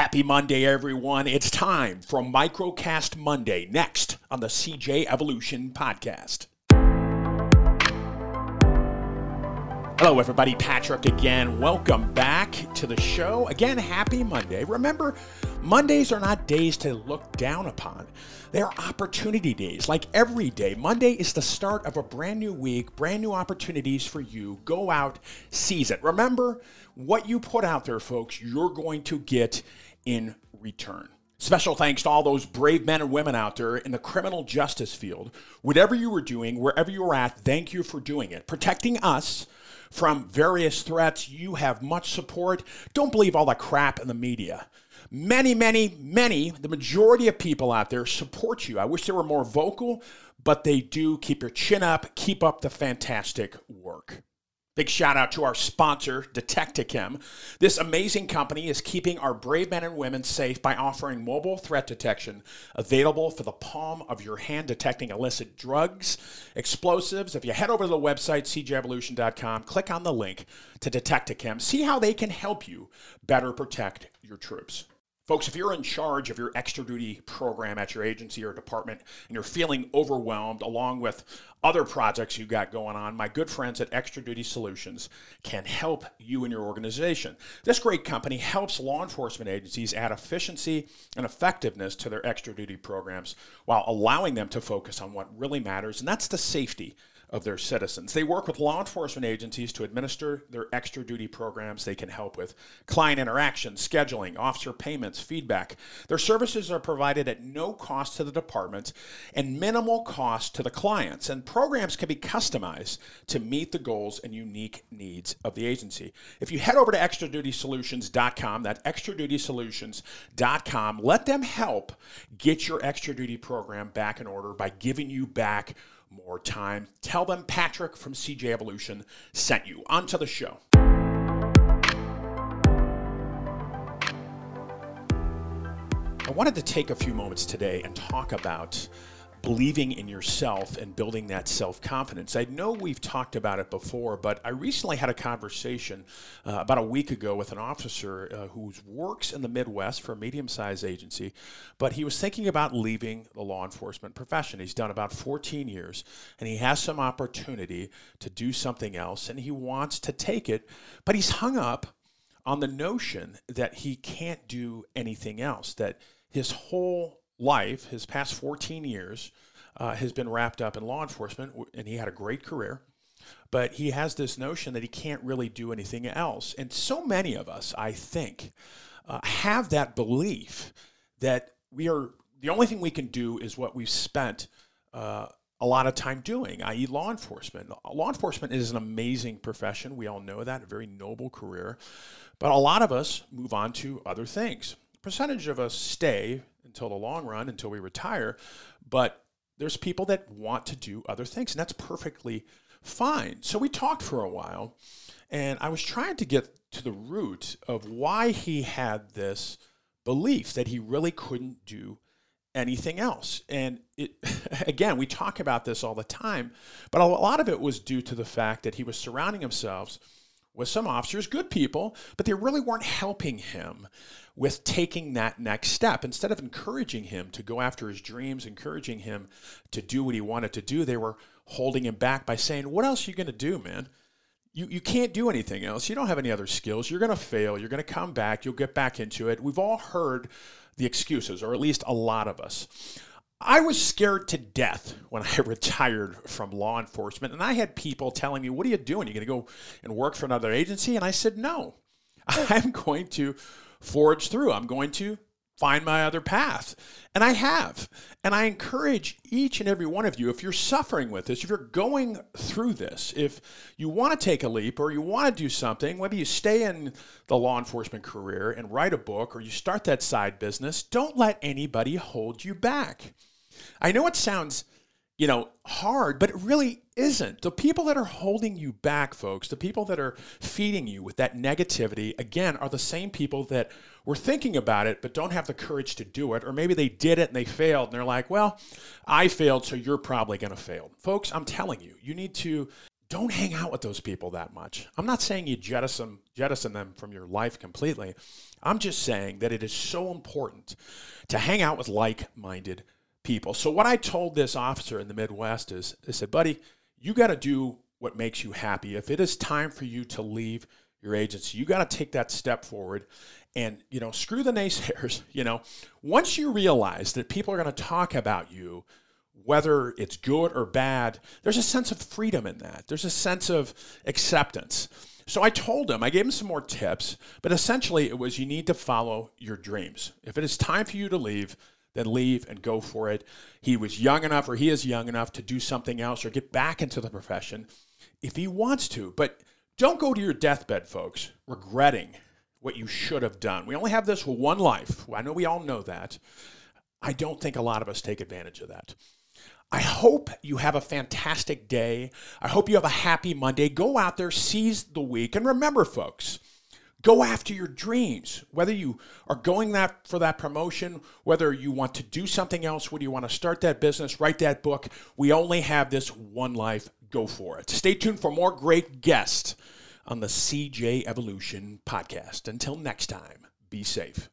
Happy Monday, everyone. It's time for Microcast Monday, next on the CJ Evolution Podcast. Hello, everybody. Patrick again. Welcome back to the show. Again, happy Monday. Remember, Mondays are not days to look down upon. They're opportunity days. Like every day, Monday is the start of a brand new week, brand new opportunities for you. Go out, seize it. Remember, what you put out there, folks, you're going to get in return. Special thanks to all those brave men and women out there in the criminal justice field. Whatever you were doing, wherever you were at, thank you for doing it. Protecting us from various threats. You have much support. Don't believe all the crap in the media. Many, many, many, the majority of people out there support you. I wish they were more vocal, but they do. Keep your chin up, keep up the fantastic work. Big shout out to our sponsor, Detectachem. This amazing company is keeping our brave men and women safe by offering mobile threat detection available for the palm of your hand, detecting illicit drugs, explosives. If you head over to the website, cjevolution.com, click on the link to Detectachem, see how they can help you better protect your troops. Folks, if you're in charge of your extra duty program at your agency or department and you're feeling overwhelmed along with other projects you've got going on, my good friends at Extra Duty Solutions can help you and your organization. This great company helps law enforcement agencies add efficiency and effectiveness to their extra duty programs while allowing them to focus on what really matters, and that's the safety of their citizens. They work with law enforcement agencies to administer their extra duty programs they can help with client interaction, scheduling, officer payments, feedback. Their services are provided at no cost to the department and minimal cost to the clients, and programs can be customized to meet the goals and unique needs of the agency. If you head over to extradutysolutions.com, that extradutysolutions.com, let them help get your extra duty program back in order by giving you back more time. Tell them Patrick from CJ Evolution sent you. On to the show. I wanted to take a few moments today and talk about believing in yourself and building that self confidence. I know we've talked about it before, but I recently had a conversation uh, about a week ago with an officer uh, who works in the Midwest for a medium sized agency, but he was thinking about leaving the law enforcement profession. He's done about 14 years and he has some opportunity to do something else and he wants to take it, but he's hung up on the notion that he can't do anything else, that his whole life, his past 14 years, uh, has been wrapped up in law enforcement, and he had a great career. But he has this notion that he can't really do anything else. And so many of us, I think, uh, have that belief that we are the only thing we can do is what we've spent uh, a lot of time doing, i.e., law enforcement. Law enforcement is an amazing profession. We all know that, a very noble career. But a lot of us move on to other things. Percentage of us stay until the long run, until we retire. But there's people that want to do other things, and that's perfectly fine. So we talked for a while, and I was trying to get to the root of why he had this belief that he really couldn't do anything else. And it, again, we talk about this all the time, but a lot of it was due to the fact that he was surrounding himself with some officers, good people, but they really weren't helping him with taking that next step. Instead of encouraging him to go after his dreams, encouraging him to do what he wanted to do, they were holding him back by saying, What else are you going to do, man? You, you can't do anything else. You don't have any other skills. You're going to fail. You're going to come back. You'll get back into it. We've all heard the excuses, or at least a lot of us. I was scared to death when I retired from law enforcement, and I had people telling me, What are you doing? You're going to go and work for another agency? And I said, No, I'm going to forge through. I'm going to find my other path. And I have. And I encourage each and every one of you, if you're suffering with this, if you're going through this, if you want to take a leap or you want to do something, whether you stay in the law enforcement career and write a book or you start that side business, don't let anybody hold you back. I know it sounds you know, hard, but it really isn't. The people that are holding you back, folks, the people that are feeding you with that negativity, again, are the same people that were thinking about it but don't have the courage to do it. Or maybe they did it and they failed and they're like, well, I failed, so you're probably going to fail. Folks, I'm telling you, you need to don't hang out with those people that much. I'm not saying you jettison jettison them from your life completely. I'm just saying that it is so important to hang out with like-minded people. So what I told this officer in the Midwest is I said, "Buddy, you got to do what makes you happy. If it is time for you to leave your agency, you got to take that step forward and, you know, screw the naysayers, you know. Once you realize that people are going to talk about you whether it's good or bad, there's a sense of freedom in that. There's a sense of acceptance. So I told him, I gave him some more tips, but essentially it was you need to follow your dreams. If it is time for you to leave, then leave and go for it. He was young enough, or he is young enough to do something else or get back into the profession if he wants to. But don't go to your deathbed, folks, regretting what you should have done. We only have this one life. I know we all know that. I don't think a lot of us take advantage of that. I hope you have a fantastic day. I hope you have a happy Monday. Go out there, seize the week. And remember, folks, go after your dreams. Whether you are going that for that promotion, whether you want to do something else, whether you want to start that business, write that book, we only have this one life. Go for it. Stay tuned for more great guests on the CJ Evolution podcast. Until next time, be safe.